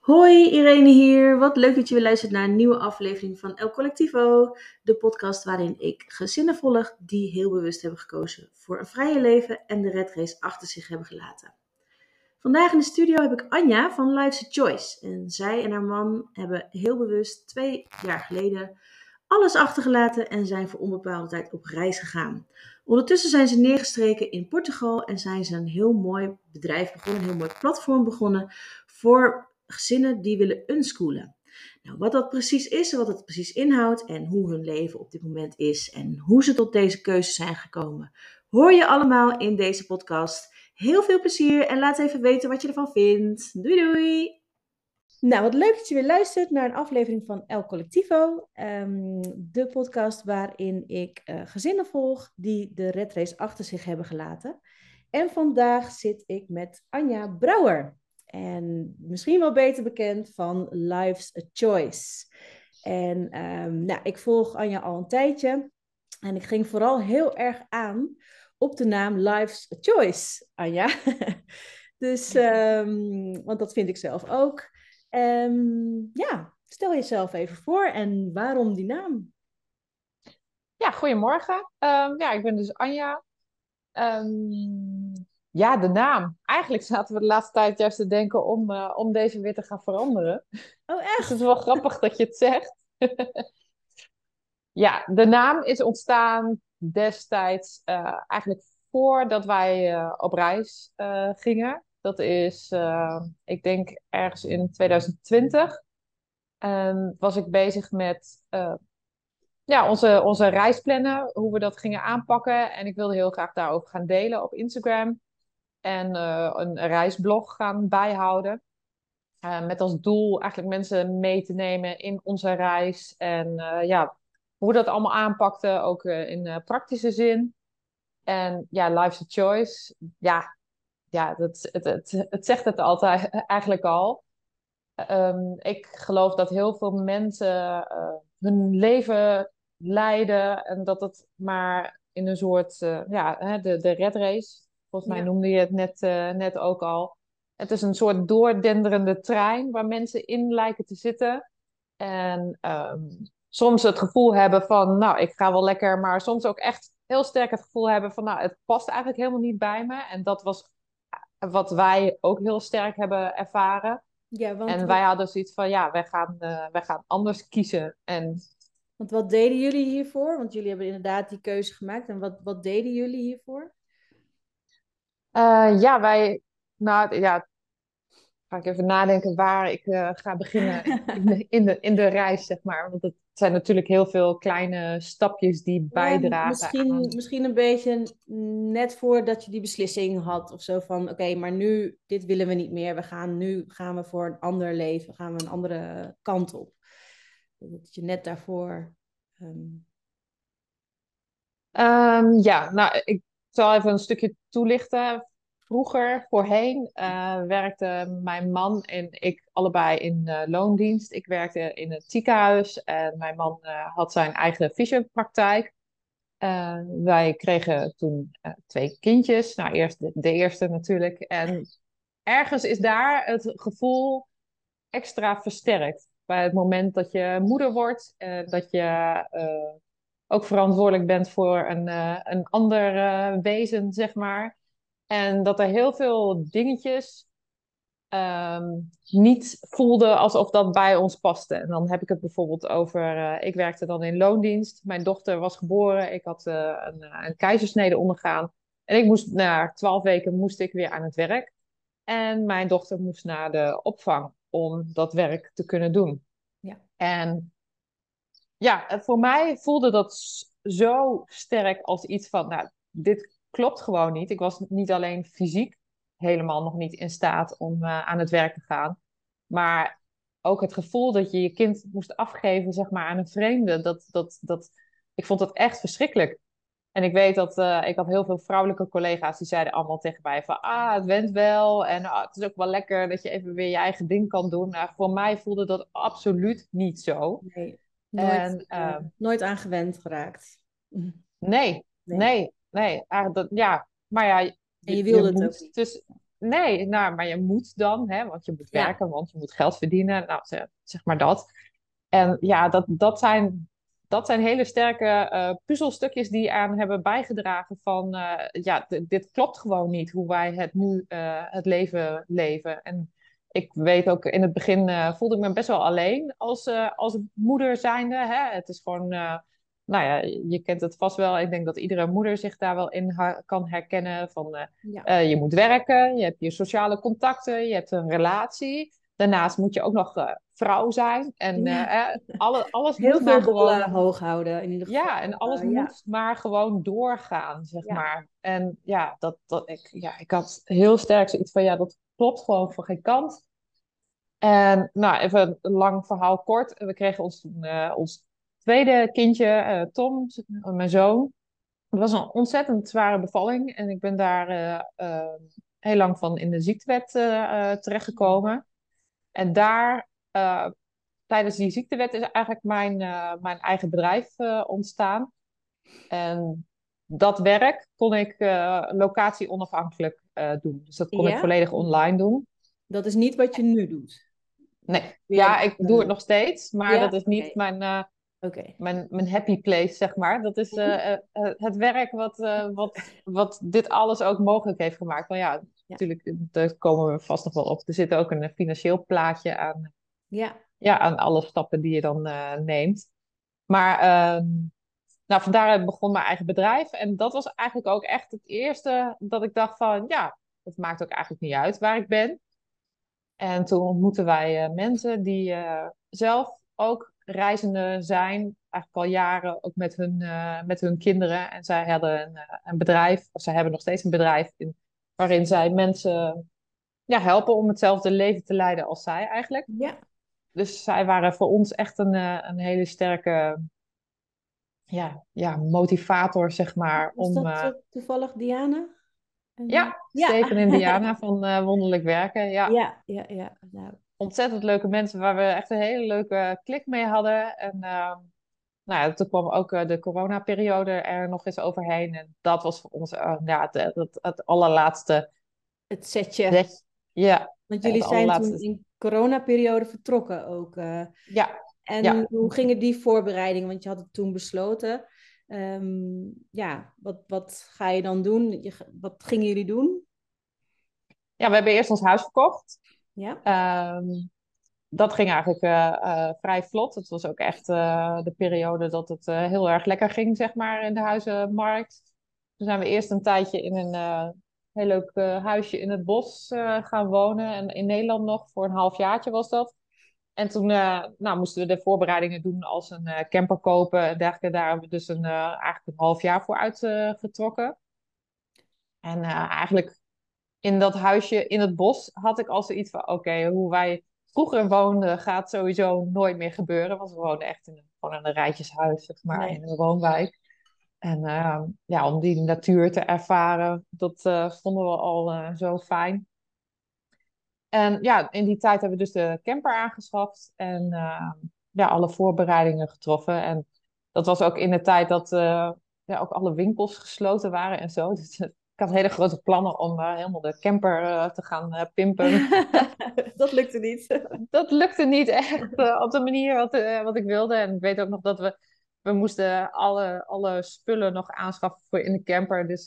Hoi, Irene hier. Wat leuk dat je weer luistert naar een nieuwe aflevering van El Collectivo, de podcast waarin ik gezinnen volg die heel bewust hebben gekozen voor een vrije leven en de red race achter zich hebben gelaten. Vandaag in de studio heb ik Anja van Life's a Choice. En zij en haar man hebben heel bewust twee jaar geleden alles achtergelaten en zijn voor onbepaalde tijd op reis gegaan. Ondertussen zijn ze neergestreken in Portugal en zijn ze een heel mooi bedrijf begonnen, een heel mooi platform begonnen voor gezinnen die willen unschoolen. Nou, wat dat precies is, wat het precies inhoudt en hoe hun leven op dit moment is en hoe ze tot deze keuze zijn gekomen, hoor je allemaal in deze podcast. Heel veel plezier en laat even weten wat je ervan vindt. Doei doei! Nou, wat leuk dat je weer luistert naar een aflevering van El Collectivo. Um, de podcast waarin ik uh, gezinnen volg die de red race achter zich hebben gelaten. En vandaag zit ik met Anja Brouwer. En misschien wel beter bekend van Life's a Choice. En um, nou, ik volg Anja al een tijdje. En ik ging vooral heel erg aan op de naam Life's a Choice, Anja. dus, um, want dat vind ik zelf ook. Um, ja, stel jezelf even voor en waarom die naam? Ja, goedemorgen. ja, ik ben dus Anja. Ja, de naam. Eigenlijk zaten we de laatste tijd juist te denken om, uh, om deze weer te gaan veranderen. Oh, echt? Dus het is wel grappig dat je het zegt. ja, de naam is ontstaan destijds uh, eigenlijk voordat wij uh, op reis gingen. Dat is, ik denk, ergens in 2020. En was ik bezig met ja, onze, onze reisplannen, hoe we dat gingen aanpakken. En ik wilde heel graag daarover gaan delen op Instagram en uh, een reisblog gaan bijhouden. Uh, met als doel eigenlijk mensen mee te nemen in onze reis. En uh, ja, hoe dat allemaal aanpakte, ook in praktische zin. En ja, life's a choice. Ja, ja dat, het, het, het zegt het altijd eigenlijk al. Um, ik geloof dat heel veel mensen hun leven leiden en dat het maar in een soort, ja, de, de red race, Volgens mij noemde je het net, uh, net ook al. Het is een soort doordenderende trein waar mensen in lijken te zitten. En um, soms het gevoel hebben van, nou, ik ga wel lekker, maar soms ook echt heel sterk het gevoel hebben van, nou, het past eigenlijk helemaal niet bij me. En dat was wat wij ook heel sterk hebben ervaren. Ja, want en wij hadden zoiets van, ja, wij gaan, uh, wij gaan anders kiezen. En... Want wat deden jullie hiervoor? Want jullie hebben inderdaad die keuze gemaakt. En wat, wat deden jullie hiervoor? Uh, ja, wij, nou ja, ga ik even nadenken waar ik uh, ga beginnen in de, in, de, in de reis, zeg maar. Want het zijn natuurlijk heel veel kleine stapjes die bijdragen. misschien, aan... misschien een beetje net voordat je die beslissing had of zo van, oké, maar nu, dit willen we niet meer. We gaan nu, gaan we voor een ander leven, gaan we een andere kant op. Dat je net daarvoor... Um... Um, ja, nou, ik ik zal even een stukje toelichten. Vroeger, voorheen, uh, werkte mijn man en ik allebei in uh, loondienst. Ik werkte in het ziekenhuis en mijn man uh, had zijn eigen fysiopraktijk. wij kregen toen twee kindjes. Nou, eerst de, de, eerste natuurlijk. En ergens is daar het gevoel extra versterkt. Bij het moment dat je moeder wordt, dat je ook verantwoordelijk bent voor een, uh, een ander uh, wezen, zeg maar. En dat er heel veel dingetjes um, niet voelden alsof dat bij ons paste. En dan heb ik het bijvoorbeeld over, uh, ik werkte dan in loondienst. Mijn dochter was geboren, ik had een, een keizersnede ondergaan. En ik moest, na twaalf weken moest ik weer aan het werk. En mijn dochter moest naar de opvang om dat werk te kunnen doen. Ja. En ja, voor mij voelde dat zo sterk als iets van, nou, dit klopt gewoon niet. Ik was niet alleen fysiek helemaal nog niet in staat om uh, aan het werk te gaan, maar ook het gevoel dat je je kind moest afgeven, zeg maar, aan een vreemde. Dat, dat, dat, ik vond dat echt verschrikkelijk. En ik weet dat uh, ik had heel veel vrouwelijke collega's die zeiden allemaal tegen mij van ah, het went wel en ah, het is ook wel lekker dat je even weer je eigen ding kan doen. Nou, voor mij voelde dat absoluut niet zo. Nee. Nooit, en, uh, nooit aan gewend geraakt. Nee, nee, nee. nee. dat, ja, maar ja. En je wilde het ook niet. Dus, nee, nou, maar je moet dan, hè, want je moet Ja. werken, want je moet geld verdienen. Nou, zeg, zeg maar dat. En ja, dat, dat zijn, dat zijn hele sterke eh, puzzelstukjes die aan hebben bijgedragen van, eh, ja, dit klopt gewoon niet hoe wij het nu, het leven leven. En ik weet ook, in het begin eh, voelde ik me best wel alleen als, eh, als moeder zijnde. Hè? Het is gewoon, eh, nou ja, je kent het vast wel. Ik denk dat iedere moeder zich daar wel in ha- kan herkennen van... Ja. je moet werken, je hebt je sociale contacten, je hebt een relatie. Daarnaast moet je ook nog vrouw zijn. En Ja. alle, alles Heel moet veel gewoon... hoog houden in ieder geval. Ja, en alles ja. moet maar gewoon doorgaan, zeg maar. En ja, dat, dat, ik, ja, ik had heel sterk zoiets van, ja, dat klopt gewoon voor geen kant. En nou, even een lang verhaal kort. We kregen ons, eh, ons tweede kindje, eh, Tom, mijn zoon. Het was een ontzettend zware bevalling. En ik ben daar eh, eh, heel lang van in de ziektewet eh, eh, terechtgekomen. En daar, eh, tijdens die ziektewet, is eigenlijk mijn, eh, mijn eigen bedrijf eh, ontstaan. En dat werk kon ik eh, locatie onafhankelijk eh, doen. Dus dat kon ik volledig online doen. Dat is niet wat je nu doet. Nee, ja, ik doe het nog steeds, maar ja? dat is niet mijn, eh, mijn, mijn happy place, zeg maar. Dat is eh, het werk wat, wat, wat dit alles ook mogelijk heeft gemaakt. Maar ja, natuurlijk, daar komen we vast nog wel op. Er zit ook een financieel plaatje aan, Ja. ja, aan alle stappen die je dan neemt. Maar ehm, nou, vandaar begon mijn eigen bedrijf. En dat was eigenlijk ook echt het eerste dat ik dacht van, ja, het maakt ook eigenlijk niet uit waar ik ben. En toen ontmoetten wij eh, mensen die eh, zelf ook reizende zijn, eigenlijk al jaren, ook met hun, eh, met hun kinderen. En zij hadden een, een bedrijf, of zij hebben nog steeds een bedrijf, in, waarin zij mensen ja, helpen om hetzelfde leven te leiden als zij eigenlijk. Ja. Dus zij waren voor ons echt een, een hele sterke ja, ja, motivator, zeg maar. Was om, dat eh, eh, toevallig Diana? Ja, Ja. Steven en Diana van eh, Wonderlijk Werken. Ja, Ja, ja, ja. Nou, ontzettend leuke mensen waar we echt een hele leuke klik mee hadden. En eh, nou ja, toen kwam ook eh, de coronaperiode er nog eens overheen. En dat was voor ons eh, ja, het, het, het allerlaatste. het setje. zet- Ja, Want jullie zijn toen in coronaperiode vertrokken ook. eh. ja, En Ja. hoe gingen die voorbereidingen? Want je had het toen besloten. Ehm, ja, wat, wat ga je dan doen? Je, wat gingen jullie doen? ja, we hebben eerst ons huis verkocht. Ja, Ehm, dat ging eigenlijk eh, eh, vrij vlot. Het was ook echt eh, de periode dat het heel erg lekker ging, zeg maar, in de huizenmarkt. Toen zijn we eerst een tijdje in een heel leuk huisje in het bos gaan wonen. En in Nederland nog, voor een halfjaartje was dat. En toen eh, nou, moesten we de voorbereidingen doen als een eh, camper kopen en dergelijke. Daar hebben we dus een, eh, eigenlijk een half jaar voor uitgetrokken. en eigenlijk in dat huisje in het bos had ik al zoiets van: oké, hoe wij vroeger woonden gaat sowieso nooit meer gebeuren. Want we woonden echt in een, gewoon in een rijtjeshuis, zeg maar, Nee. in een woonwijk. En ja, om die natuur te ervaren, dat vonden we al zo fijn. En ja, in die tijd hebben we dus de camper aangeschaft en eh, ja, alle voorbereidingen getroffen. En dat was ook in de tijd dat eh, ja, ook alle winkels gesloten waren en zo. Dus eh, ik had hele grote plannen om eh, helemaal de camper te gaan pimpen. dat lukte niet. dat lukte niet echt op de manier wat, wat ik wilde. En ik weet ook nog dat we, we moesten alle, alle spullen nog aanschaffen voor in de camper. Dus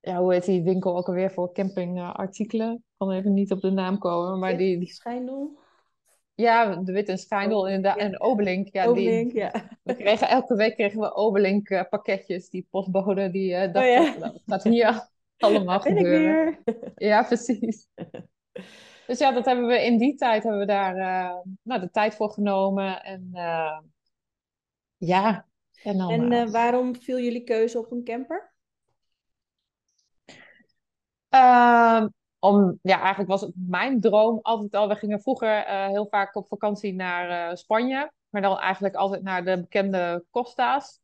ja, hoe heet die winkel ook alweer voor campingartikelen? Ik kan even niet op de naam komen, maar die, die- Schijndel? ja, de Wit en Schijndel inderdaad, Ja. en Obelink. Ja, Oberlink, die, ja. we kregen, elke week kregen we Obelink eh, pakketjes, die postbode, die eh dacht Oh ja. van, nou, wat gaat hier allemaal Ben ik weer? Ja, precies. Dus ja, dat hebben we in die tijd hebben we daar eh, nou, de tijd voor genomen. En ja, en dan. En waarom viel jullie keuze op een camper? Ehm, om, ja, eigenlijk was het mijn droom altijd al. We gingen vroeger eh, heel vaak op vakantie naar eh, Spanje, maar dan eigenlijk altijd naar de bekende Costa's.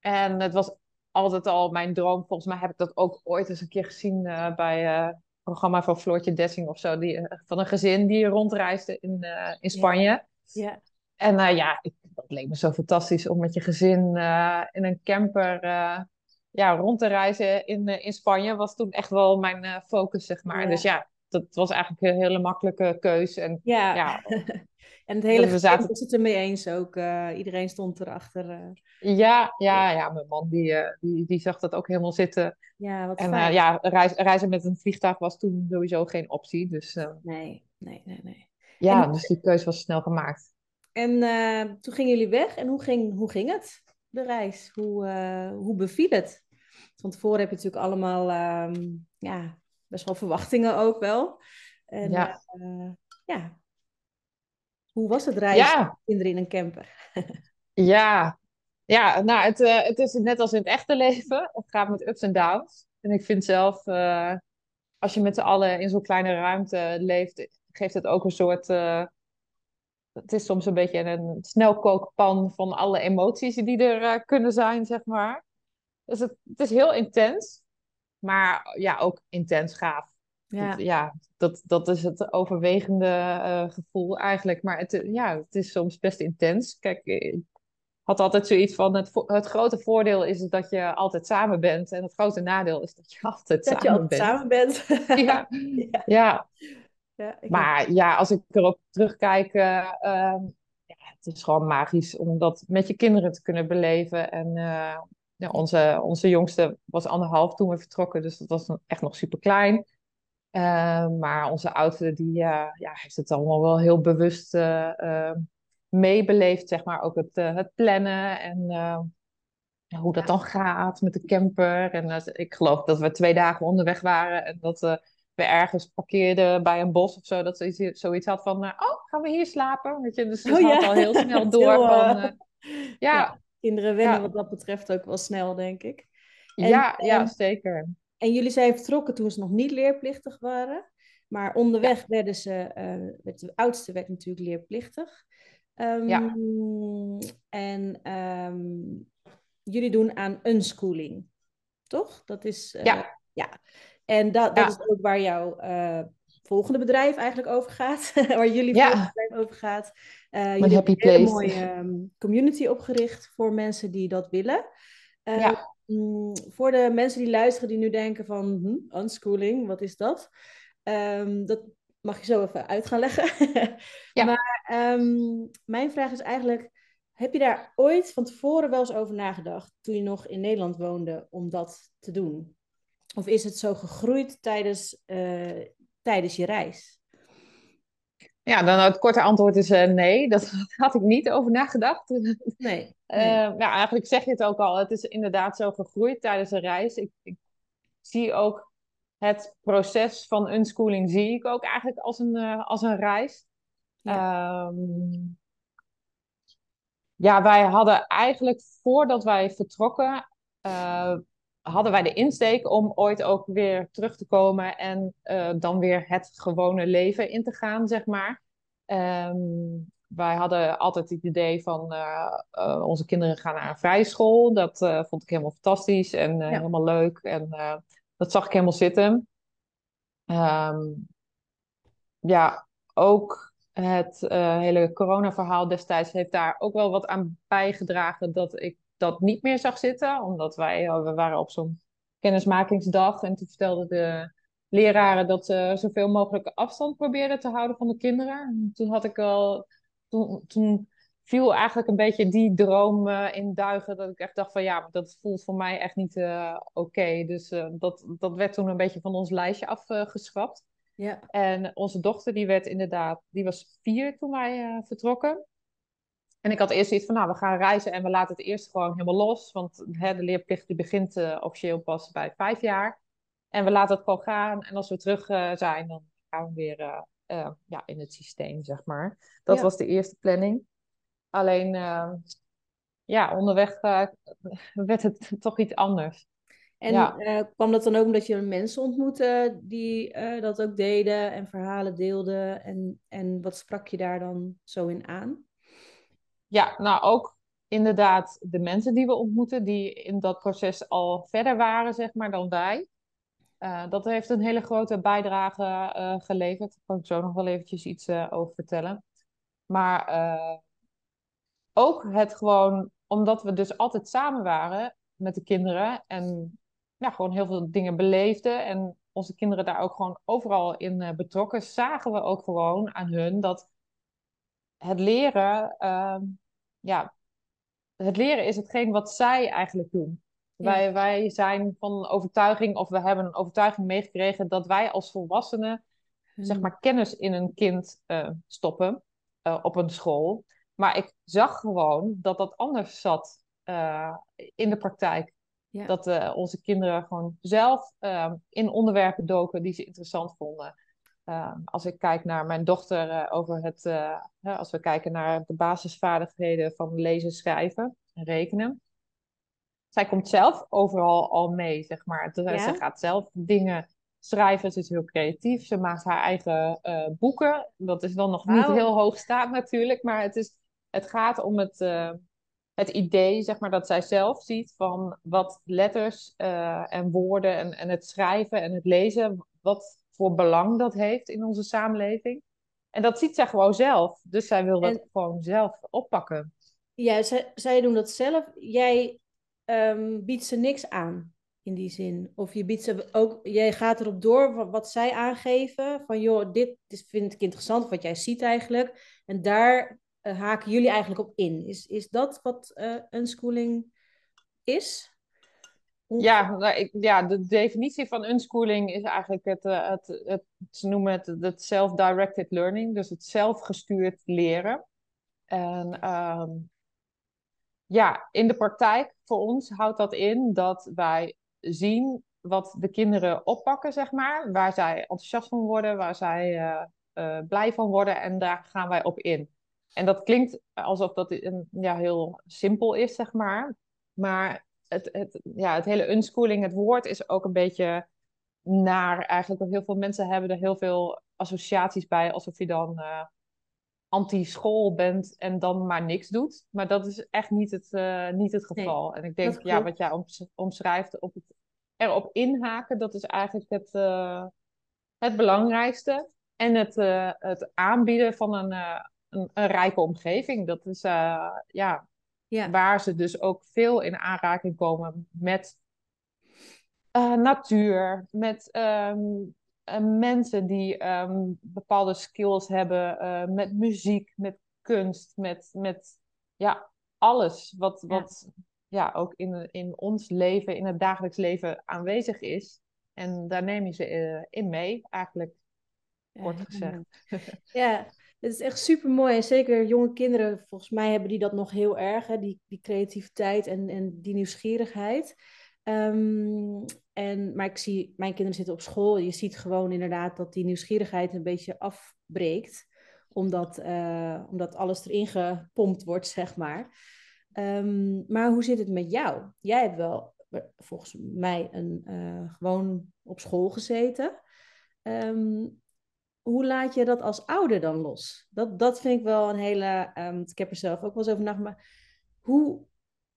En het was altijd al mijn droom. Volgens mij heb ik dat ook ooit eens een keer gezien eh, bij een programma van Floortje Dessing of zo, die, van een gezin die rondreisde in, in Spanje. Ja. En eh, ja, ik, dat leek me zo fantastisch om met je gezin in een camper ja, rond te reizen in, in Spanje was toen echt wel mijn focus, zeg maar. Ja. Dus ja, dat was eigenlijk een hele makkelijke keus. En Ja. ja, en het hele we gezin zaten- was het ermee eens ook. eh, iedereen stond erachter. eh. ja, ja, ja, mijn man die, eh, die, die zag dat ook helemaal zitten. ja, wat En fijn. eh, ja, reis, reizen met een vliegtuig was toen sowieso geen optie. Dus eh, Nee, nee, nee, nee. ja, En- dus die keuze was snel gemaakt. En eh, toen gingen jullie weg. En hoe ging, hoe ging het, de reis? Hoe, eh, hoe beviel het? Van tevoren heb je natuurlijk allemaal ehm, ja, best wel verwachtingen ook wel. En, Ja. eh, ja. Hoe was het reizen Ja, met kinderen in een camper? Ja, ja nou, het, eh, het is net als in het echte leven. Het gaat met ups en downs. En ik vind zelf, eh, als je met z'n allen in zo'n kleine ruimte leeft, geeft het ook een soort. het is soms een beetje een snelkookpan van alle emoties die er kunnen zijn, zeg maar. Dus het, het is heel intens, maar ja, ook intens gaaf. Ja, Dat, ja, dat, dat is het overwegende eh, gevoel eigenlijk. Maar het, ja, het is soms best intens. Kijk, ik had altijd zoiets van: het, het grote voordeel is dat je altijd samen bent. En het grote nadeel is dat je altijd dat je samen altijd bent. samen bent. Ja, Ja. ja, maar ja, als ik erop terugkijk, eh, ehm, ja, het is gewoon magisch om dat met je kinderen te kunnen beleven. En eh, ja, onze, onze jongste was anderhalf toen we vertrokken, dus dat was echt nog super klein. maar onze oudste, die eh, ja, heeft het allemaal wel heel bewust eh, meebeleefd, zeg maar. Ook het, eh, het plannen en hoe dat dan gaat met de camper. En ik geloof dat we twee dagen onderweg waren en dat we ergens parkeerden bij een bos of zo. Dat ze iets- zoiets had van, oh, gaan we hier slapen? Weet je, dus ze Oh had ja. al heel snel door heel, van, ja, Kinderen wennen Ja. wat dat betreft ook wel snel, denk ik. En, ja, ja, zeker. En jullie zijn vertrokken toen ze nog niet leerplichtig waren. Maar onderweg werden ze, werd de oudste werd natuurlijk leerplichtig. Ehm, Ja. En ehm, jullie doen aan unschooling, toch? Dat is, eh, Ja. ja. En dat, dat Ja. is ook waar jouw eh, volgende bedrijf eigenlijk over gaat. waar jullie Ja. volgende bedrijf over gaat. Eh, jullie happy een mooie ehm, community opgericht voor mensen die dat willen. Eh, Ja. Mm, voor de mensen die luisteren die nu denken van hm, unschooling, wat is dat? Ehm, dat mag je zo even uit gaan leggen. Ja. Maar ehm, mijn vraag is eigenlijk, heb je daar ooit van tevoren wel eens over nagedacht, toen je nog in Nederland woonde, om dat te doen? Of is het zo gegroeid tijdens, eh, tijdens je reis? Ja, dan het korte antwoord is eh, nee, dat had ik niet over nagedacht. Nee. Eh, nee. ja, eigenlijk zeg je het ook al. Het is inderdaad zo gegroeid tijdens een reis. Ik, ik zie ook het proces van unschooling zie ik ook eigenlijk als een, eh, als een reis. Ehm, ja, wij hadden eigenlijk voordat wij vertrokken, hadden wij de insteek om ooit ook weer terug te komen en eh, dan weer het gewone leven in te gaan, zeg maar. Ehm, wij hadden altijd het idee van eh, eh, onze kinderen gaan naar een vrije school. Dat vond ik helemaal fantastisch en Ja. helemaal leuk. En dat zag ik helemaal zitten. Ehm, ja, ook het hele corona-verhaal destijds heeft daar ook wel wat aan bijgedragen dat ik dat niet meer zag zitten. Omdat wij, eh, we waren op zo'n kennismakingsdag en toen vertelden de leraren dat ze zoveel mogelijk afstand probeerden te houden van de kinderen. En toen had ik al, toen, toen viel eigenlijk een beetje die droom eh, in duigen dat ik echt dacht van ja, maar dat voelt voor mij echt niet eh, oké. Dus dat, dat werd toen een beetje van ons lijstje afgeschrapt. Ja. En onze dochter, die werd inderdaad, die was vier toen wij vertrokken. En ik had eerst zoiets van, nou, we gaan reizen en we laten het eerst gewoon helemaal los. Want hè, de leerplicht die begint eh, officieel pas bij vijf jaar. En we laten het gewoon gaan. En als we terug eh, zijn, dan gaan we weer eh, ja, in het systeem, zeg maar. Dat Ja. was de eerste planning. Alleen, ja, onderweg werd het toch iets anders. En Ja. kwam dat dan ook omdat je mensen ontmoette die dat ook deden en verhalen deelden? En, en wat sprak je daar dan zo in aan? Ja, nou ook inderdaad de mensen die we ontmoeten, die in dat proces al verder waren, zeg maar, dan wij. Eh, dat heeft een hele grote bijdrage eh, geleverd. Daar kan ik zo nog wel eventjes iets eh, over vertellen. Maar ook het gewoon, omdat we dus altijd samen waren, met de kinderen. En ja, gewoon heel veel dingen beleefden. En onze kinderen daar ook gewoon overal in betrokken. Zagen we ook gewoon aan hun dat het leren, uh, ja, het leren is hetgeen wat zij eigenlijk doen. Wij, wij zijn van overtuiging, of we hebben een overtuiging meegekregen dat wij als volwassenen, zeg maar, kennis in een kind uh, stoppen uh, op een school. Maar ik zag gewoon dat dat anders zat uh, in de praktijk. Ja. Dat onze kinderen gewoon zelf in onderwerpen doken die ze interessant vonden. Als ik kijk naar mijn dochter over het, als we kijken naar de basisvaardigheden van lezen, schrijven en rekenen. Zij komt zelf overal al mee, zeg maar. Ja? Ze gaat zelf dingen schrijven, ze is heel creatief. Ze maakt haar eigen boeken. Dat is dan nog wow. niet heel hoog staat natuurlijk, maar het is het gaat om het, het idee, zeg maar, dat zij zelf ziet van wat letters en woorden en, en het schrijven en het lezen, wat voor belang dat heeft in onze samenleving. En dat ziet zij gewoon zelf. Dus zij wil dat gewoon zelf oppakken. Ja, zij, zij doen dat zelf. Jij um, biedt ze niks aan in die zin. Of je biedt ze ook, jij gaat erop door wat, zij aangeven. Van joh, dit vind ik interessant, wat jij ziet eigenlijk. En daar uh, haken jullie eigenlijk op in? Is, is dat wat uh, unschooling is? Ja, nou, ik, ja, de definitie van unschooling is eigenlijk het, uh, het, het, ze noemen het het self-directed learning, dus het zelfgestuurd leren. En um, ja, in de praktijk voor ons houdt dat in dat wij zien wat de kinderen oppakken, zeg maar, waar zij enthousiast van worden, waar zij uh, blij van worden en daar gaan wij op in. En dat klinkt alsof dat een, ja, heel simpel is, zeg maar. Maar het, het, ja, het hele unschooling, het woord is ook een beetje naar eigenlijk. Want heel veel mensen hebben er heel veel associaties bij, alsof je dan uh, anti-school bent en dan maar niks doet. Maar dat is echt niet het, uh, niet het geval. Nee, en ik denk, ja, wat jij omschrijft, op het, erop inhaken, dat is eigenlijk het, uh, het belangrijkste. En het, het aanbieden van een een, een rijke omgeving. Dat is ja, ja, waar ze dus ook veel in aanraking komen met uh, natuur, met um, uh, mensen die um, bepaalde skills hebben, met muziek, met kunst, met, met ja, alles wat, wat ja. ja. ook in, in ons leven, in het dagelijks leven aanwezig is. En daar neem je ze in mee, eigenlijk, kort gezegd. Ja, het is echt super mooi. En zeker jonge kinderen, volgens mij hebben die dat nog heel erg. Hè? Die, die creativiteit en, en die nieuwsgierigheid. Um, en, maar ik zie, mijn kinderen zitten op school. Je ziet gewoon inderdaad dat die nieuwsgierigheid een beetje afbreekt. Omdat, uh, omdat alles erin gepompt wordt, zeg maar. Um, maar hoe zit het met jou? Jij hebt wel volgens mij een, uh, gewoon op school gezeten. Um, hoe laat je dat als ouder dan los? Dat, dat vind ik wel een hele. Um, ik heb er zelf ook wel eens over nagedacht. Maar hoe.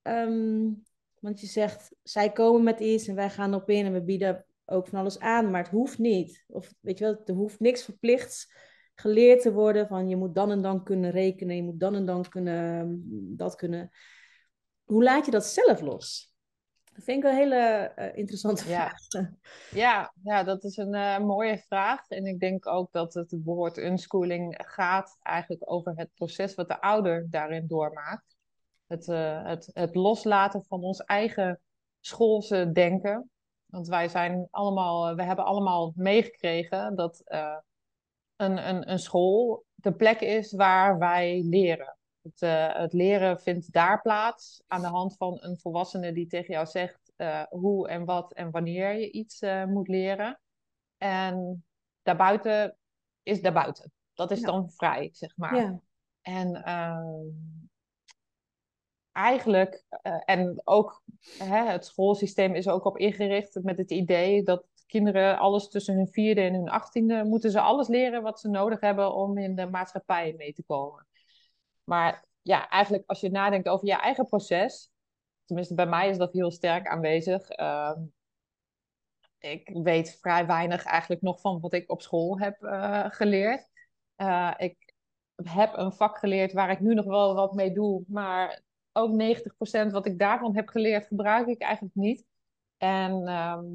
Um, want je zegt, zij komen met iets en wij gaan op in en we bieden ook van alles aan, maar het hoeft niet. Of weet je wel, er hoeft niks verplichts geleerd te worden van je moet dan en dan kunnen rekenen, je moet dan en dan kunnen ehm, dat kunnen. Hoe laat je dat zelf los? Dat vind ik een hele uh, interessante vraag. Ja, ja, dat is een uh, mooie vraag. En ik denk ook dat het woord unschooling gaat eigenlijk over het proces wat de ouder daarin doormaakt. Het, uh, het, het loslaten van ons eigen schoolse denken. Want wij zijn allemaal, we hebben allemaal meegekregen dat een, een, een school de plek is waar wij leren. Het, uh, het, leren vindt daar plaats aan de hand van een volwassene die tegen jou zegt uh, hoe en wat en wanneer je iets uh, moet leren. En daarbuiten is daarbuiten. Dat is ja. dan vrij, zeg maar. Ja. En ehm, eigenlijk, en ook hè, het schoolsysteem is ook op ingericht met het idee dat kinderen alles tussen hun vierde en hun achttiende moeten ze alles leren wat ze nodig hebben om in de maatschappij mee te komen. Maar ja, eigenlijk als je nadenkt over je eigen proces, tenminste bij mij is dat heel sterk aanwezig. Uh, ik weet vrij weinig eigenlijk nog van wat ik op school heb uh, geleerd. Uh, ik heb een vak geleerd waar ik nu nog wel wat mee doe, maar ook 90% wat ik daarvan heb geleerd, gebruik ik eigenlijk niet. En ehm,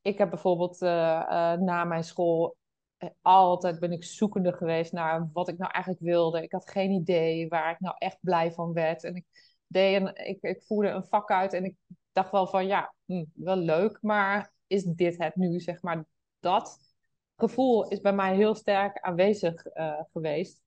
ik heb bijvoorbeeld uh, na mijn school altijd ben ik zoekende geweest naar wat ik nou eigenlijk wilde. Ik had geen idee waar ik nou echt blij van werd. En ik deed een, ik, ik voerde een vak uit en ik dacht wel van ja, hm, wel leuk, maar is dit het nu? Zeg maar, dat gevoel is bij mij heel sterk aanwezig uh, geweest.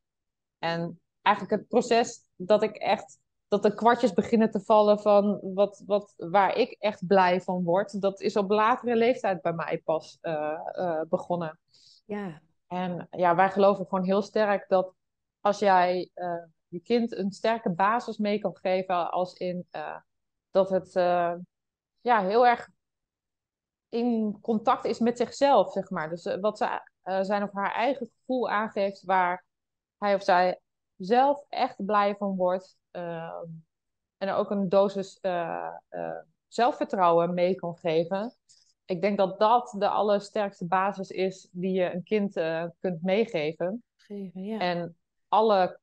En eigenlijk het proces dat ik echt, dat de kwartjes beginnen te vallen van wat, wat, waar ik echt blij van word, dat is op latere leeftijd bij mij pas uh, begonnen. Ja. En ja, wij geloven gewoon heel sterk dat als jij je kind een sterke basis mee kan geven, als in dat het ja, heel erg in contact is met zichzelf, zeg maar. Dus wat ze zijn of haar eigen gevoel aangeeft, waar hij of zij zelf echt blij van wordt. Uh, en ook een dosis eh, zelfvertrouwen mee kan geven. Ik denk dat dat de allersterkste basis is die je een kind kunt meegeven. Geven, ja. En alle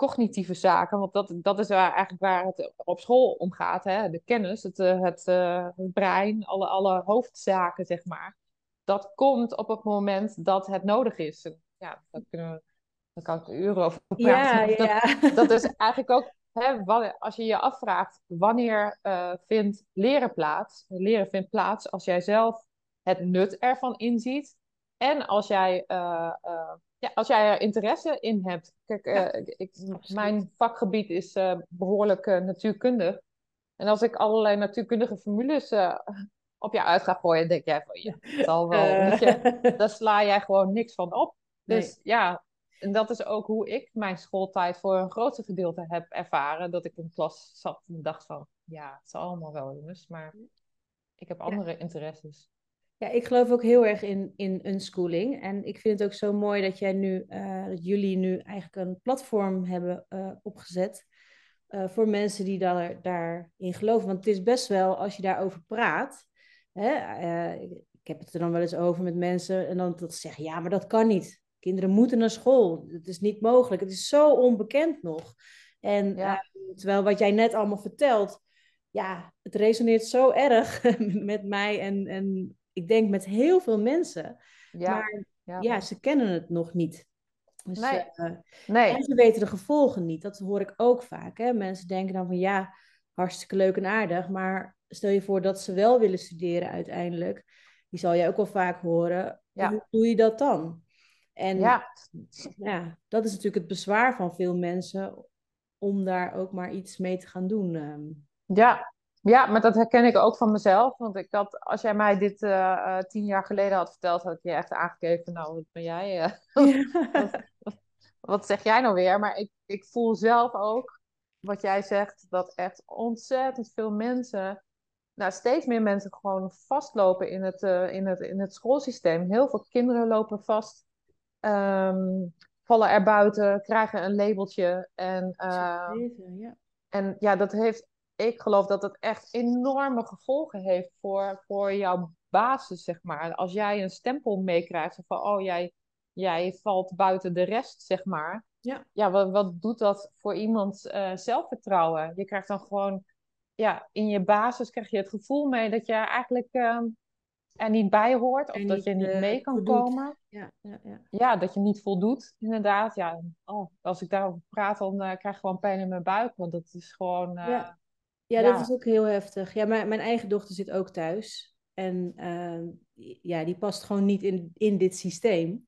cognitieve zaken, want dat, dat is waar, eigenlijk waar het op school om gaat. Hè? De kennis, het, eh, het, uh, het brein, alle, alle hoofdzaken, zeg maar. Dat komt op het moment dat het nodig is. En ja, daar, kunnen we, daar kan ik uren over praten. Ja, ja. Dat, dat is eigenlijk ook, hè, als je je afvraagt, wanneer uh, vindt leren plaats? Leren vindt plaats als jij zelf het nut ervan inziet. En als jij ja, als jij er interesse in hebt. Kijk, ik, mijn vakgebied is behoorlijk natuurkundig. En als ik allerlei natuurkundige formules op jou uit ga gooien, denk jij van ja, het zal wel. Je, daar sla jij gewoon niks van op. Dus nee. ja, en dat is ook hoe ik mijn schooltijd voor een grootste gedeelte heb ervaren. Dat ik in klas zat en dacht van ja, het zal allemaal wel jongens, maar ik heb andere ja. interesses. Ja, ik geloof ook heel erg in, in unschooling. En ik vind het ook zo mooi dat jij nu, uh, dat jullie nu eigenlijk een platform hebben uh, opgezet. Uh, voor mensen die daar, daarin geloven. Want het is best wel, als je daarover praat. Hè, ik heb het er dan wel eens over met mensen. En dan dat ze zeggen, ja, maar dat kan niet. Kinderen moeten naar school. Het is niet mogelijk. Het is zo onbekend nog. En ja. terwijl wat jij net allemaal vertelt. Ja, het resoneert zo erg met mij en, en ik denk met heel veel mensen. Ja, maar ja, ja ze kennen het nog niet. Dus, nee. Uh, nee. En ze weten de gevolgen niet. Dat hoor ik ook vaak. Hè? Mensen denken dan van ja, hartstikke leuk en aardig. Maar stel je voor dat ze wel willen studeren uiteindelijk. Die zal je ook wel vaak horen. Ja. Hoe doe je dat dan? En ja. ja, dat is natuurlijk het bezwaar van veel mensen om daar ook maar iets mee te gaan doen. ehm. Ja, ja, maar dat herken ik ook van mezelf. Want ik had, als jij mij dit uh, uh, tien jaar geleden had verteld, had ik je echt aangekeken. Nou, wat ben jij? Uh, wat, wat, wat, zeg jij nou weer? Maar ik, ik voel zelf ook, wat jij zegt, dat echt ontzettend veel mensen, nou, steeds meer mensen gewoon vastlopen in het, in het, in het schoolsysteem. Heel veel kinderen lopen vast, um, vallen er buiten, krijgen een labeltje. En, ja. en ja, dat heeft ik geloof dat het echt enorme gevolgen heeft voor, voor jouw basis, zeg maar. Als jij een stempel meekrijgt van, oh, jij, jij valt buiten de rest, zeg maar. Ja. Ja, wat, wat doet dat voor iemands uh, zelfvertrouwen? Je krijgt dan gewoon, ja, in je basis krijg je het gevoel mee dat je eigenlijk uh, er niet bij hoort. Of En dat je niet eh, mee kan voldoet. komen. Ja, ja, ja. Ja, dat je niet voldoet, inderdaad. Ja, oh, als ik daarover praat, dan uh, krijg ik gewoon pijn in mijn buik. Want dat is gewoon... Uh, Ja. Ja, Ja. dat is ook heel heftig. Ja, mijn, mijn eigen dochter zit ook thuis. En ehm, ja, die past gewoon niet in, in dit systeem.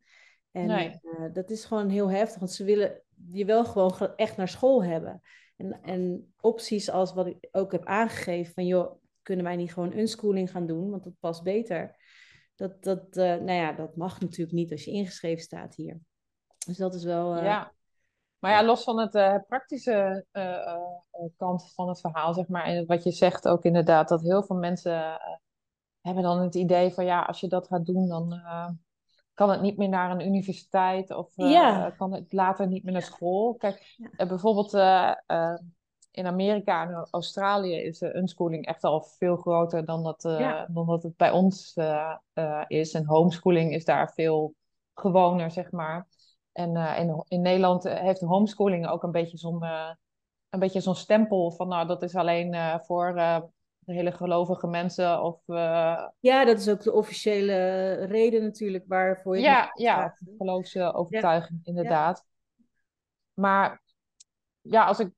En Nee. eh, dat is gewoon heel heftig, want ze willen je wel gewoon ge- echt naar school hebben. En, en opties als wat ik ook heb aangegeven, van joh, kunnen wij niet gewoon unschooling gaan doen, want dat past beter. Dat, dat, eh, nou ja, dat mag natuurlijk niet als je ingeschreven staat hier. Dus dat is wel... eh, Ja. Maar ja, los van het eh, praktische kant van het verhaal, zeg maar, en wat je zegt ook inderdaad, dat heel veel mensen hebben dan het idee van ja, als je dat gaat doen, dan kan het niet meer naar een universiteit of Ja. kan het later niet meer naar school. Kijk, Ja. bijvoorbeeld in Amerika en Australië is de unschooling echt al veel groter dan dat, eh, Ja. dan dat het bij ons eh, eh, is. En homeschooling is daar veel gewoner, zeg maar. En in, in Nederland heeft homeschooling ook een beetje zo'n een beetje zo'n stempel van, nou, dat is alleen voor de hele gelovige mensen. Of. Ja, dat is ook de officiële reden natuurlijk waarvoor je. Ja, ja geloofsovertuiging, ja. inderdaad. Ja. Maar ja, als ik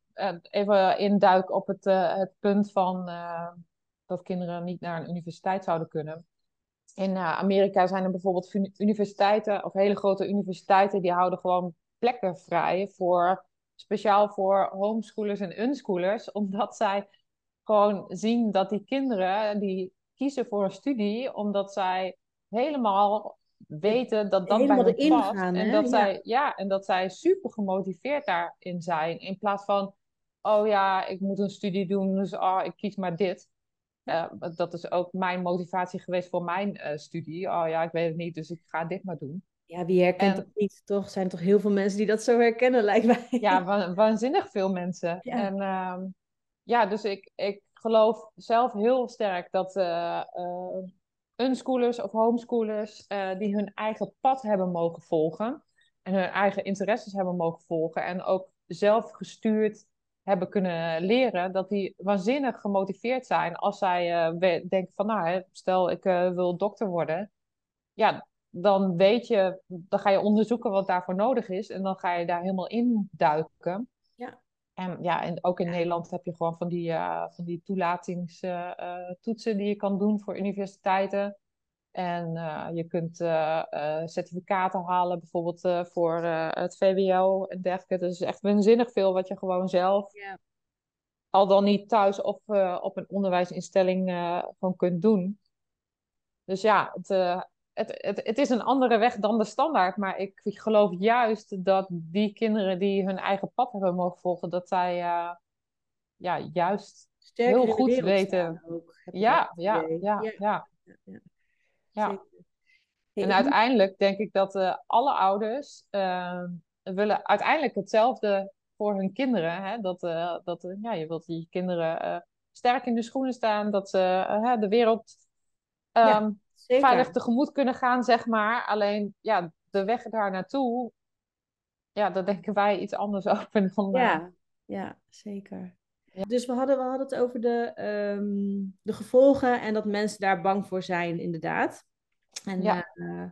even induik op het, het punt van dat kinderen niet naar een universiteit zouden kunnen. In Amerika zijn er bijvoorbeeld universiteiten, of hele grote universiteiten, die houden gewoon plekken vrij voor speciaal voor homeschoolers en unschoolers, omdat zij gewoon zien dat die kinderen die kiezen voor een studie, omdat zij helemaal weten dat dat helemaal bij hen past. Gaan, en, dat zij, ja, en dat zij super gemotiveerd daarin zijn. In plaats van, oh ja, ik moet een studie doen, dus oh, ik kies maar dit. Uh, dat is ook mijn motivatie geweest voor mijn uh, studie. Oh ja, ik weet het niet, dus ik ga dit maar doen. Ja, wie herkent dat niet? Toch zijn toch heel veel mensen die dat zo herkennen, lijkt mij. Ja, wa waanzinnig veel mensen. Ja. En uh, ja, dus ik, ik geloof zelf heel sterk dat uh, uh, unschoolers of homeschoolers die hun eigen pad hebben mogen volgen en hun eigen interesses hebben mogen volgen en ook zelf gestuurd hebben kunnen leren, dat die waanzinnig gemotiveerd zijn als zij denken van, nou, stel ik wil dokter worden. Ja, dan weet je, dan ga je onderzoeken wat daarvoor nodig is en dan ga je daar helemaal in duiken. Ja. En ja, en ook in Nederland heb je gewoon van die, uh, van die toelatingstoetsen die je kan doen voor universiteiten. En uh, je kunt certificaten halen, bijvoorbeeld voor het VWO en dergelijke. Dus echt waanzinnig veel wat je gewoon zelf, al dan niet thuis of op een onderwijsinstelling, gewoon kunt doen. Dus ja, het, het, het, het is een andere weg dan de standaard. Maar ik geloof juist dat die kinderen die hun eigen pad hebben mogen volgen, dat zij ja, juist Sterker heel goed weten. Ook, ja, ja, ja, ja, ja, ja. ja. En uiteindelijk denk ik dat uh, alle ouders uh, willen uiteindelijk hetzelfde voor hun kinderen. Hè? Dat, dat ja, je wilt je kinderen sterk in de schoenen staan, dat ze de wereld um, Zeker. veilig tegemoet kunnen gaan, zeg maar. Alleen ja, de weg daar naartoe, ja, daar denken wij iets anders over dan. Ja, ja zeker. Ja. Dus we hadden, we hadden het over de, um, de gevolgen en dat mensen daar bang voor zijn, inderdaad. En ja. Uh,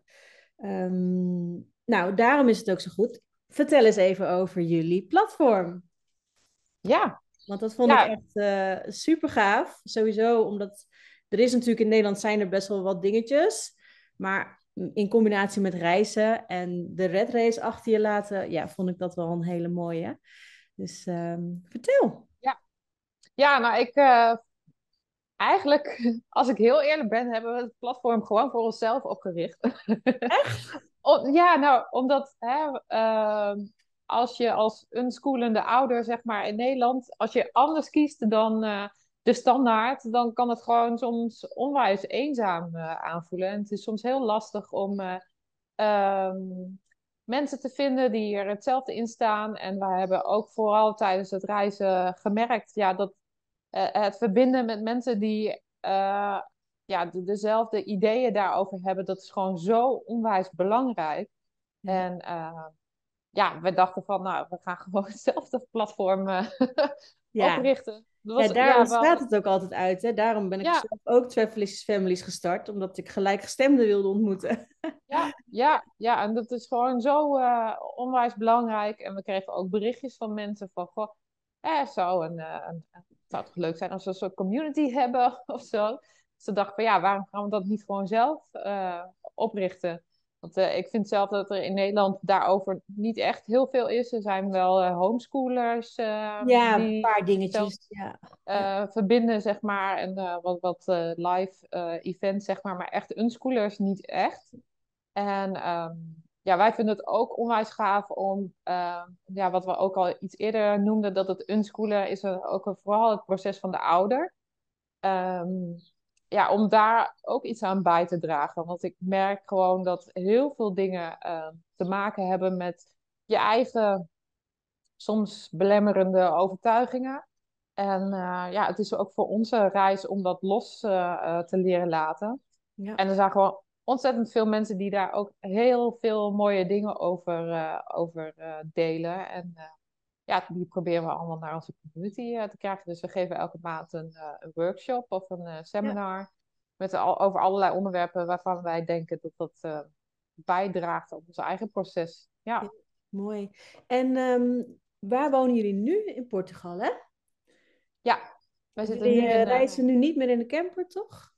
um, nou, daarom is het ook zo goed. Vertel eens even over jullie platform. Ja. Want dat vond ja. ik echt uh, super gaaf. Sowieso omdat er is natuurlijk in Nederland zijn er best wel wat dingetjes. Maar in combinatie met reizen en de red race achter je laten, ja, vond ik dat wel een hele mooie. Dus um, vertel. Ja. nou ik. Uh, eigenlijk, als ik heel eerlijk ben, hebben we het platform gewoon voor onszelf opgericht. Echt? ja, nou, omdat hè, uh, als je als unschoolende ouder, zeg maar, in Nederland, als je anders kiest dan. Uh, de standaard, dan kan het gewoon soms onwijs eenzaam uh, aanvoelen. En het is soms heel lastig om uh, um, mensen te vinden die er hetzelfde in staan. En we hebben ook vooral tijdens het reizen gemerkt ja, dat uh, het verbinden met mensen die ja, de, dezelfde ideeën daarover hebben, dat is gewoon zo onwijs belangrijk. En ja, we dachten van, nou, we gaan gewoon hetzelfde platform ja. oprichten. Was, ja, daarom ja, staat het ook altijd uit. Hè? Daarom ben ik ja. zelf ook Travelicious Families gestart, omdat ik gelijkgestemden wilde ontmoeten. ja, ja, ja, en dat is gewoon zo uh, onwijs belangrijk. En we kregen ook berichtjes van mensen van, goh, eh, zo, een, een, zou toch leuk zijn als we een soort community hebben of zo. Dus ze dachten van, ja, waarom gaan we dat niet gewoon zelf uh, oprichten? Want uh, ik vind zelf dat er in Nederland daarover niet echt heel veel is. Er zijn wel uh, homeschoolers. Ja, die een paar dingetjes. Ja. verbinden, zeg maar. En wat, wat live events, zeg maar. Maar echt unschoolers niet echt. En um, ja, wij vinden het ook onwijs gaaf om, ja, wat we ook al iets eerder noemden, dat het unschoolen is ook vooral het proces van de ouder. Um, ja, om daar ook iets aan bij te dragen. Want ik merk gewoon dat heel veel dingen uh, te maken hebben met je eigen, soms belemmerende overtuigingen. En uh, ja, het is ook voor onze reis om dat los uh, te leren laten. Ja. En er zijn gewoon ontzettend veel mensen die daar ook heel veel mooie dingen over, over delen. En ja, die proberen we allemaal naar onze community te krijgen. Dus we geven elke maand een, een workshop of een seminar met al, over allerlei onderwerpen waarvan wij denken dat dat bijdraagt aan ons eigen proces. Ja. mooi. En ehm, waar wonen jullie nu? In Portugal, hè? Ja, wij zitten jullie nu in, reizen nu niet meer in de camper, toch?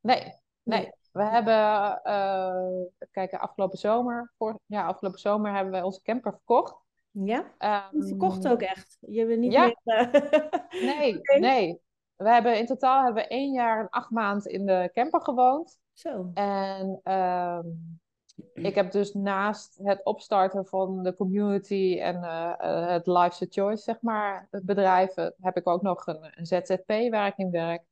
Nee, nee. We hebben, uh, kijk, afgelopen zomer, voor, ja, afgelopen zomer hebben we onze camper verkocht. Ja? Um, verkocht ook echt? Je bent niet ja. meer... Uh... nee, okay. nee. We hebben in totaal hebben we één jaar en acht maanden in de camper gewoond. Zo. En um, ik heb dus naast het opstarten van de community en uh, het Life's a Choice, zeg maar, het bedrijf, heb ik ook nog een, een ZZP waar ik in werk.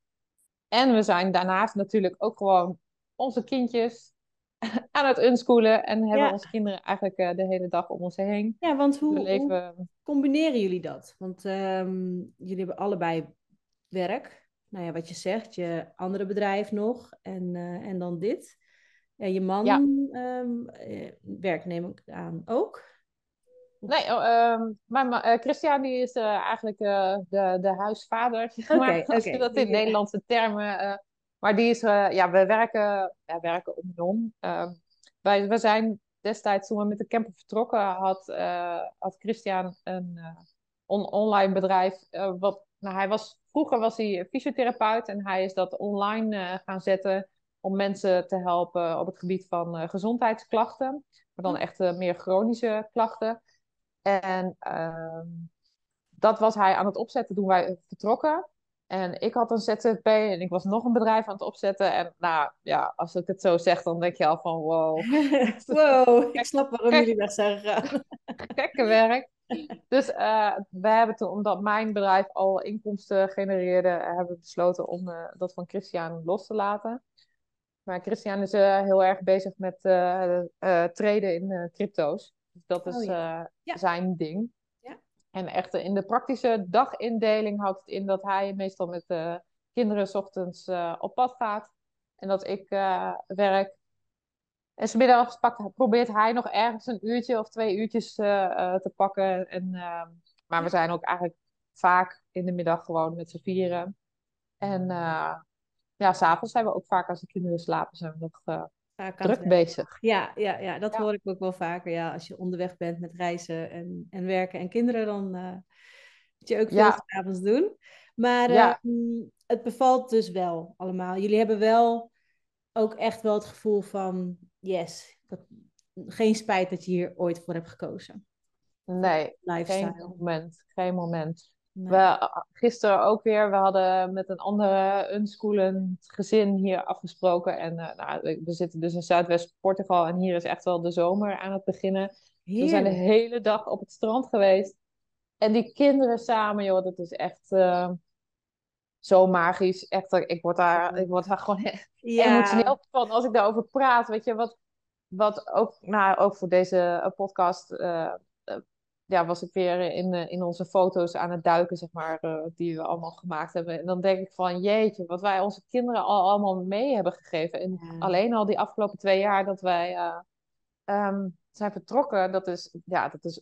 En we zijn daarnaast natuurlijk ook gewoon onze kindjes aan het unschoolen en hebben Ja. onze kinderen eigenlijk uh, de hele dag om ons heen. Ja, want hoe, combineren jullie dat? Want ehm, jullie hebben allebei werk. Nou ja, wat je zegt, je andere bedrijf nog en, eh, en dan dit. Ja, je man Ja. ehm, eh, werkt neem ik aan ook. Nee, oh, ehm, mijn ma- eh, Christian die is eh, eigenlijk eh, de, de huisvader, zeg maar, als je dat in. Nederlandse termen. Maar die is, eh, ja, we werken, ja, werken om en om. Ehm, wij, we zijn destijds toen we met de camper vertrokken, had, eh, had Christian een eh, on- online bedrijf. wat, nou, hij was, vroeger was hij fysiotherapeut en hij is dat online gaan zetten om mensen te helpen op het gebied van gezondheidsklachten. Maar dan Hm. echt meer chronische klachten. En ehm, dat was hij aan het opzetten toen wij vertrokken. En ik had een ZZP en ik was nog een bedrijf aan het opzetten. En nou ja, als ik het zo zeg, dan denk je al van wow, wow, ik snap waarom jullie weg zijn gegaan. gekke werk. Dus eh, we hebben toen, omdat mijn bedrijf al inkomsten genereerde, hebben we besloten om eh, dat van Christian los te laten. Maar Christian is eh, heel erg bezig met eh eh, traden in eh, crypto's. Dus dat is Oh ja. eh, Ja. zijn ding. En echt eh, in de praktische dagindeling houdt het in dat hij meestal met de kinderen 's ochtends eh, op pad gaat. En dat ik eh, werk. En smiddags pakt, probeert hij nog ergens een uurtje of twee uurtjes eh, te pakken. En, maar we zijn ook eigenlijk vaak in de middag gewoon met z'n vieren. En ja, s'avonds zijn we ook vaak als de kinderen slapen, zijn we nog Vaak aan het druk bezig. Ja, ja, ja, dat Ja. hoor ik ook wel vaker. Ja, als je onderweg bent met reizen en, en werken en kinderen, dan eh, moet je ook veel Ja. s'avonds doen. Maar Ja. ehm, het bevalt dus wel allemaal. Jullie hebben wel ook echt wel het gevoel van, yes, dat, geen spijt dat je hier ooit voor hebt gekozen. Nee, geen moment. Geen moment. Nee. We, gisteren ook weer, we hadden met een andere unschoolend gezin hier afgesproken. En eh, nou, we zitten dus in Zuidwest-Portugal en hier is echt wel de zomer aan het beginnen. We zijn de hele dag op het strand geweest. En die kinderen samen, joh, dat is echt eh, zo magisch. Echt, eh, ik word daar, ik word daar gewoon Ja, emotioneel van als ik daarover praat. Weet je, wat, wat ook, nou, ook voor deze podcast ja, was ik weer in, eh, in onze foto's aan het duiken, zeg maar, eh, die we allemaal gemaakt hebben. En dan denk ik van, jeetje, wat wij onze kinderen al allemaal mee hebben gegeven. En Ja. alleen al die afgelopen twee jaar dat wij eh, ehm, zijn vertrokken, dat is, ja, dat is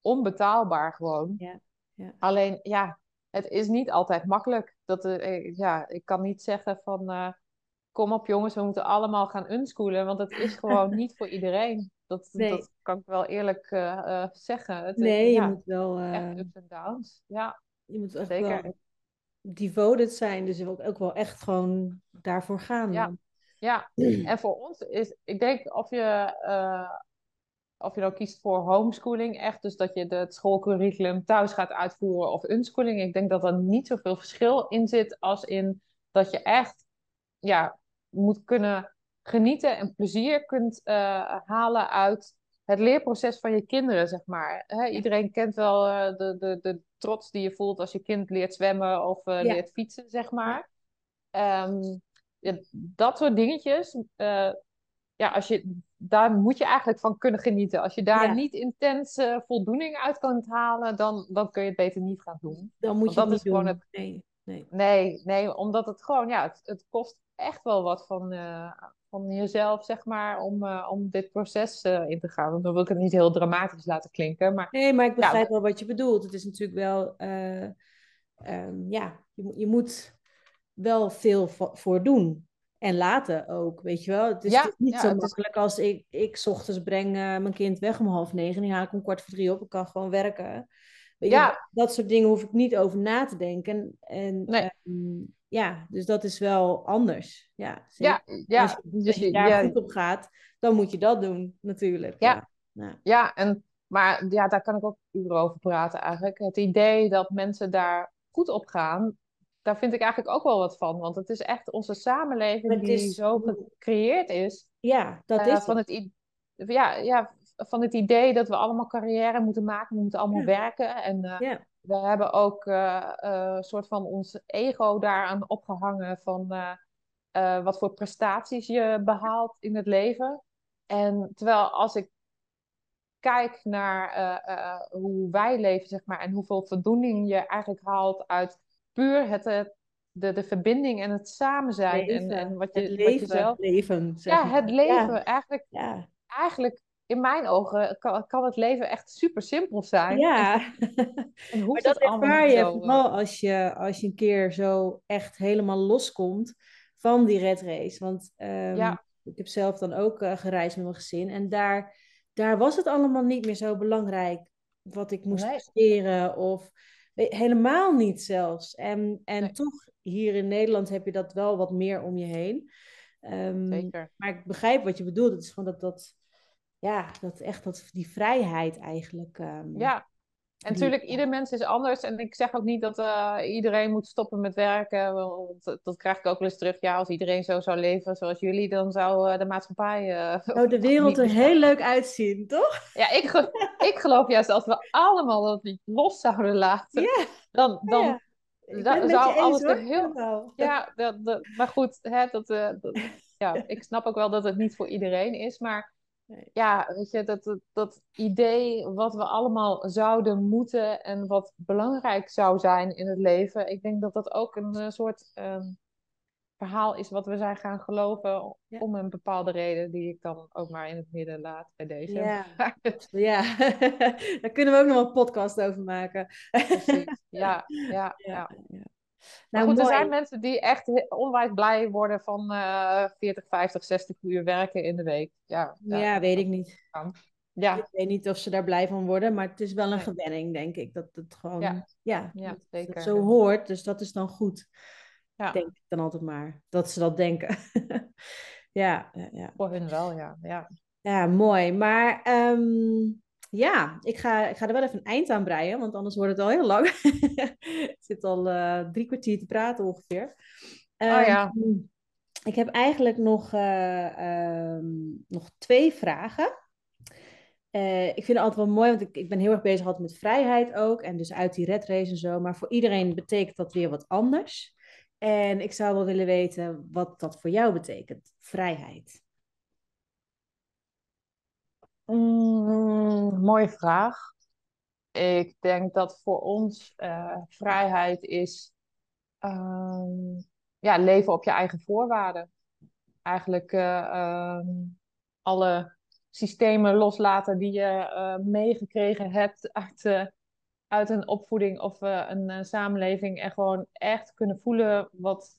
onbetaalbaar gewoon. Ja, ja. Alleen, ja, het is niet altijd makkelijk. Dat, eh, eh, ja, ik kan niet zeggen van, eh, kom op jongens, we moeten allemaal gaan unschoolen, want het is gewoon niet voor iedereen. Dat, Nee. dat kan ik wel eerlijk eh, eh, zeggen. Het, is, nee, je moet wel, eh, echt ups en downs. Ja, je moet echt zeker. wel devoted zijn. Dus ook, ook wel echt gewoon daarvoor gaan. Ja. Ja, en voor ons is, ik denk of je, of je nou kiest voor homeschooling, echt, dus dat je de- het schoolcurriculum thuis gaat uitvoeren of unschooling. Ik denk dat er niet zoveel verschil in zit als in dat je echt, ja, moet kunnen genieten en plezier kunt eh, halen uit het leerproces van je kinderen, zeg maar. Hè, iedereen kent wel eh, de, de, de trots die je voelt als je kind leert zwemmen of eh, Ja. leert fietsen, zeg maar. Ehm, ja, dat soort dingetjes, ja, als je, daar moet je eigenlijk van kunnen genieten. Als je daar Ja. niet intense voldoening uit kunt halen, dan, dan kun je het beter niet gaan doen. Dan moet je het dat niet is gewoon doen. het- Nee, nee. Nee, nee, omdat het gewoon, ja, het, het kost echt wel wat van, van jezelf, zeg maar, om, eh, om dit proces eh, in te gaan. Dan wil ik het niet heel dramatisch laten klinken, maar Nee, maar ik begrijp ja, wel wat je bedoelt. Het is natuurlijk wel, eh, ehm, ja, je, moet- je moet wel veel vo- voor doen. En laten ook, weet je wel. Het is, het is ja, niet ja, zo is, makkelijk als ik, ik 's ochtends breng mijn kind weg om half negen. En haal ik om kwart voor drie op. Ik kan gewoon werken. Weet je, dat, soort dingen hoef ik niet over na te denken. En nee, ehm, ja, dus dat is wel anders. Ja, ja, Als ja, je, dus als je daar ja, goed op gaat, dan moet je dat doen, natuurlijk. ja, Ja, ja. en, maar ja, daar kan ik ook uren over praten eigenlijk. Het idee dat mensen daar goed op gaan, daar vind ik eigenlijk ook wel wat van. Want het is echt onze samenleving die zo gecreëerd is ja, dat eh, is van het. ja, ja, van het idee dat we allemaal carrière moeten maken, we moeten allemaal Ja, werken. En eh, ja, we hebben ook eh, eh, een soort van ons ego daaraan opgehangen van eh, wat voor prestaties je behaalt in het leven. En terwijl als ik kijk naar hoe wij leven, zeg maar, en hoeveel voldoening je eigenlijk haalt uit puur het, de, de verbinding en het samen zijn en, en leven. wat Het je, wat je leven, zelf leven, zeg ja, het. Ja, leven. Eigenlijk, ja, eigenlijk in mijn ogen kan, kan het leven echt super simpel zijn. En, ja. en Maar hoeft dat ervaar je zo. eh, vooral als je, als je een keer zo echt helemaal loskomt van die red race. Want ehm, ja, ik heb zelf dan ook eh, gereisd met mijn gezin. En daar, daar was het allemaal niet meer zo belangrijk wat ik moest nee, presteren. Of we- helemaal niet zelfs. En, en nee, toch, hier in Nederland heb je dat wel wat meer om je heen. Ehm, zeker. maar ik begrijp wat je bedoelt. Het is gewoon dat, dat, ja, dat echt dat, die vrijheid eigenlijk. ehm, Ja, En natuurlijk, ieder mens is anders. En ik zeg ook niet dat eh, iedereen moet stoppen met werken. Want dat, dat krijg ik ook wel eens terug. Ja, als iedereen zo zou leven zoals jullie, dan zou eh, de maatschappij zou de wereld er heel leuk uitzien, toch? Ja, ik, ik geloof juist als we allemaal dat niet los zouden laten, Ja, dan, dan ja. Ik ben da- het met zou alles er heel. Ja, dat, dat, maar goed, hè, dat, dat, ja, ik snap ook wel dat het niet voor iedereen is. Maar. Ja, weet je, dat, dat, dat idee wat we allemaal zouden moeten en wat belangrijk zou zijn in het leven, ik denk dat dat ook een eh, soort ehm, verhaal is wat we zijn gaan geloven Ja. om een bepaalde reden, die ik dan ook maar in het midden laat bij deze. Ja. Ja, daar kunnen we ook nog een podcast over maken. precies, ja, ja, Ja, ja. Nou, goed, er zijn mensen die echt onwijs blij worden van eh 40, 50, 60 uur werken in de week. Ja, ja, Ja, weet ik niet. kan. Ja, Ik weet niet of ze daar blij van worden, maar het is wel een gewenning, denk ik. Dat het gewoon, Ja, ja, ja, dat, dat zeker. zo hoort. Dus dat is dan goed, Ja, denk ik dan altijd maar. Dat ze dat denken. Ja, ja, ja. voor hun wel, ja. Ja, Ja, mooi. Maar ehm, ja, ik ga, ik ga er wel even een eind aan breien, want anders wordt het al heel lang. Ik zit al eh, drie kwartier te praten ongeveer. oh Ehm, ja. ik heb eigenlijk nog, eh, ehm, nog twee vragen. Eh, ik vind het altijd wel mooi, want ik, ik ben heel erg bezig altijd met vrijheid ook. En dus uit die red race en zo. Maar voor iedereen betekent dat weer wat anders. En ik zou wel willen weten wat dat voor jou betekent, vrijheid. Mm, mooie vraag. Ik denk dat voor ons eh, vrijheid is ehm, ja, leven op je eigen voorwaarden. Eigenlijk eh, ehm, alle systemen loslaten die je eh, meegekregen hebt uit, uit een opvoeding of een samenleving. En gewoon echt kunnen voelen wat,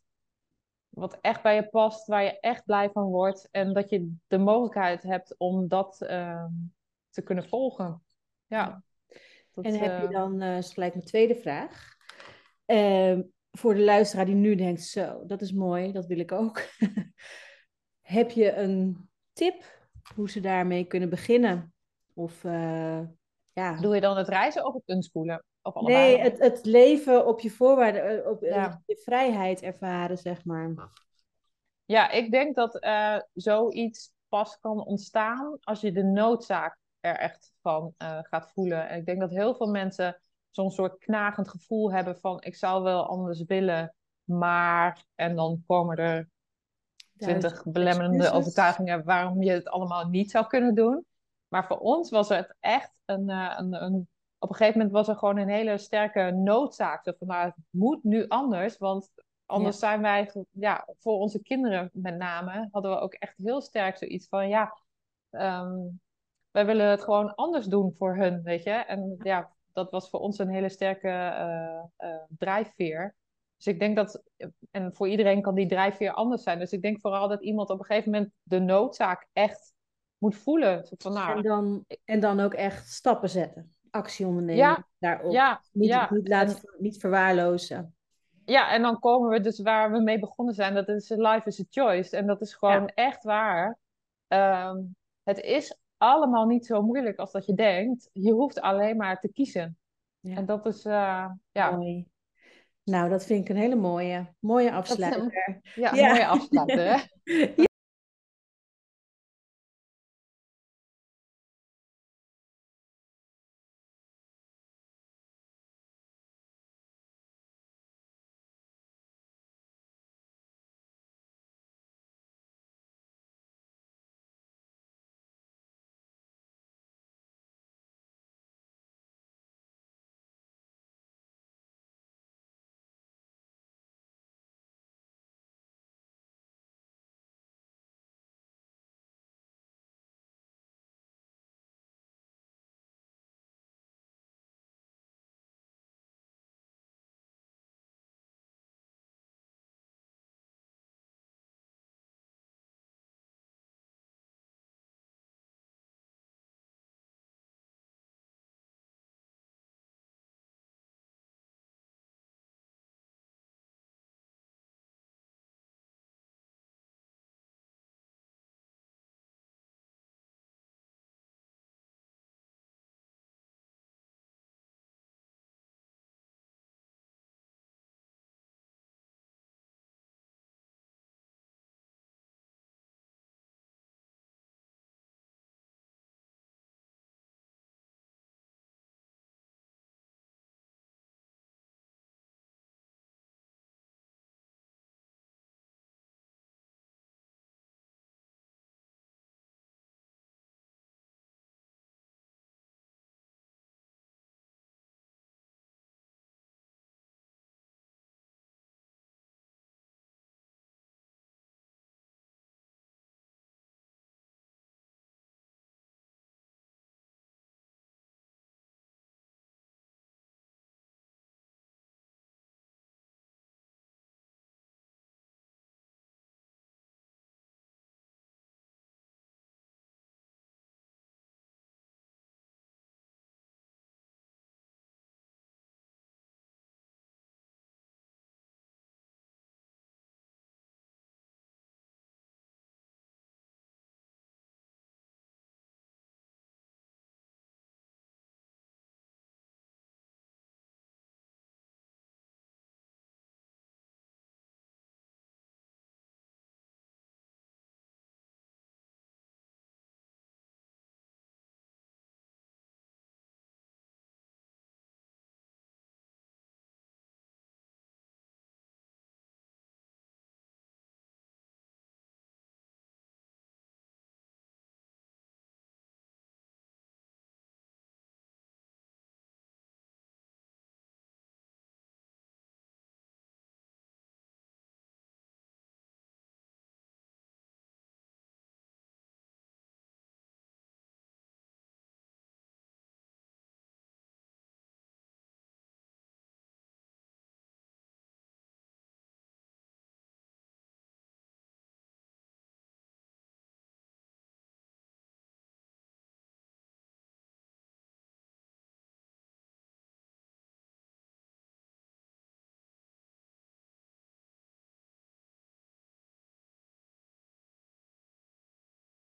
wat echt bij je past, waar je echt blij van wordt. En dat je de mogelijkheid hebt om dat ehm, te kunnen volgen. Ja, dat, En heb je eh, dan, is gelijk mijn tweede vraag. Ehm, voor de luisteraar die nu denkt, zo, dat is mooi, dat wil ik ook. heb je een tip hoe ze daarmee kunnen beginnen? Of eh, ja, doe je dan het reizen of het unschoolen? Of nee, het, het leven op je voorwaarden, eh, op eh, Ja. je vrijheid ervaren, zeg maar. Ja, ik denk dat eh, zoiets pas kan ontstaan als je de noodzaak er echt van eh, gaat voelen. En ik denk dat heel veel mensen zo'n soort knagend gevoel hebben van ik zou wel anders willen, maar... En dan komen er twintig belemmerende excuses. overtuigingen waarom je het allemaal niet zou kunnen doen. Maar voor ons was het echt een, eh, een, een op een gegeven moment was er gewoon een hele sterke noodzaak. Zo van, nou, het moet nu anders, want Anders zijn wij, ja, voor onze kinderen met name, hadden we ook echt heel sterk zoiets van, ja, ehm, wij willen het gewoon anders doen voor hun, weet je. En ja, dat was voor ons een hele sterke uh, drijfveer. Dus ik denk dat, en voor iedereen kan die drijfveer anders zijn. Dus ik denk vooral dat iemand op een gegeven moment de noodzaak echt moet voelen. Van, nou, en, dan, en dan ook echt stappen zetten, actie ondernemen ja, daarop. Ja, niet, ja. niet, laten, niet verwaarlozen. Ja, en dan komen we dus waar we mee begonnen zijn. Dat is life is a choice. En dat is gewoon echt waar. Ehm, het is allemaal niet zo moeilijk als dat je denkt. Je hoeft alleen maar te kiezen. En dat is, uh, ja. Mooi. Nou, dat vind ik een hele mooie, mooie afsluiter. ja, mooie afsluiter.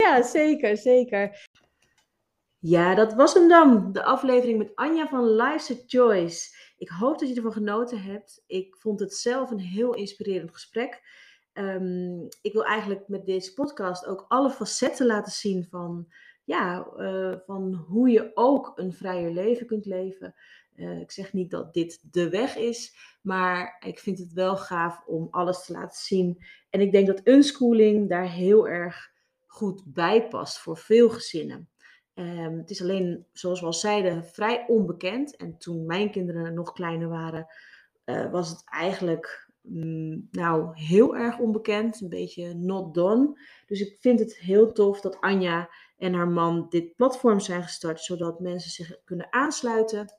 Ja, zeker, zeker. Ja, dat was hem dan. De aflevering met Anja van Life's a Choice. Ik hoop dat je ervan genoten hebt. Ik vond het zelf een heel inspirerend gesprek. Ehm, ik wil eigenlijk met deze podcast ook alle facetten laten zien van, ja, uh, van hoe je ook een vrijer leven kunt leven. Uh, ik zeg niet dat dit de weg is, maar ik vind het wel gaaf om alles te laten zien. En ik denk dat unschooling daar heel erg goed bij past voor veel gezinnen. Um, het is alleen, zoals we al zeiden, vrij onbekend. En toen mijn kinderen nog kleiner waren, uh, was het eigenlijk mm, nou heel erg onbekend, een beetje not done. Dus ik vind het heel tof dat Anja en haar man dit platform zijn gestart, zodat mensen zich kunnen aansluiten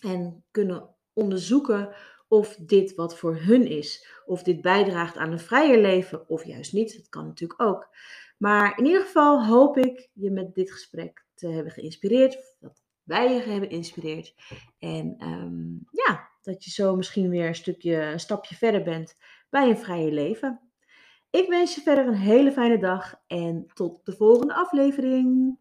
en kunnen onderzoeken of dit wat voor hun is. Of dit bijdraagt aan een vrijer leven of juist niet. Dat kan natuurlijk ook. Maar in ieder geval hoop ik je met dit gesprek te hebben geïnspireerd. Dat wij je hebben geïnspireerd. En ehm, ja, dat je zo misschien weer een stukje, een stapje verder bent bij een vrije leven. Ik wens je verder een hele fijne dag en tot de volgende aflevering.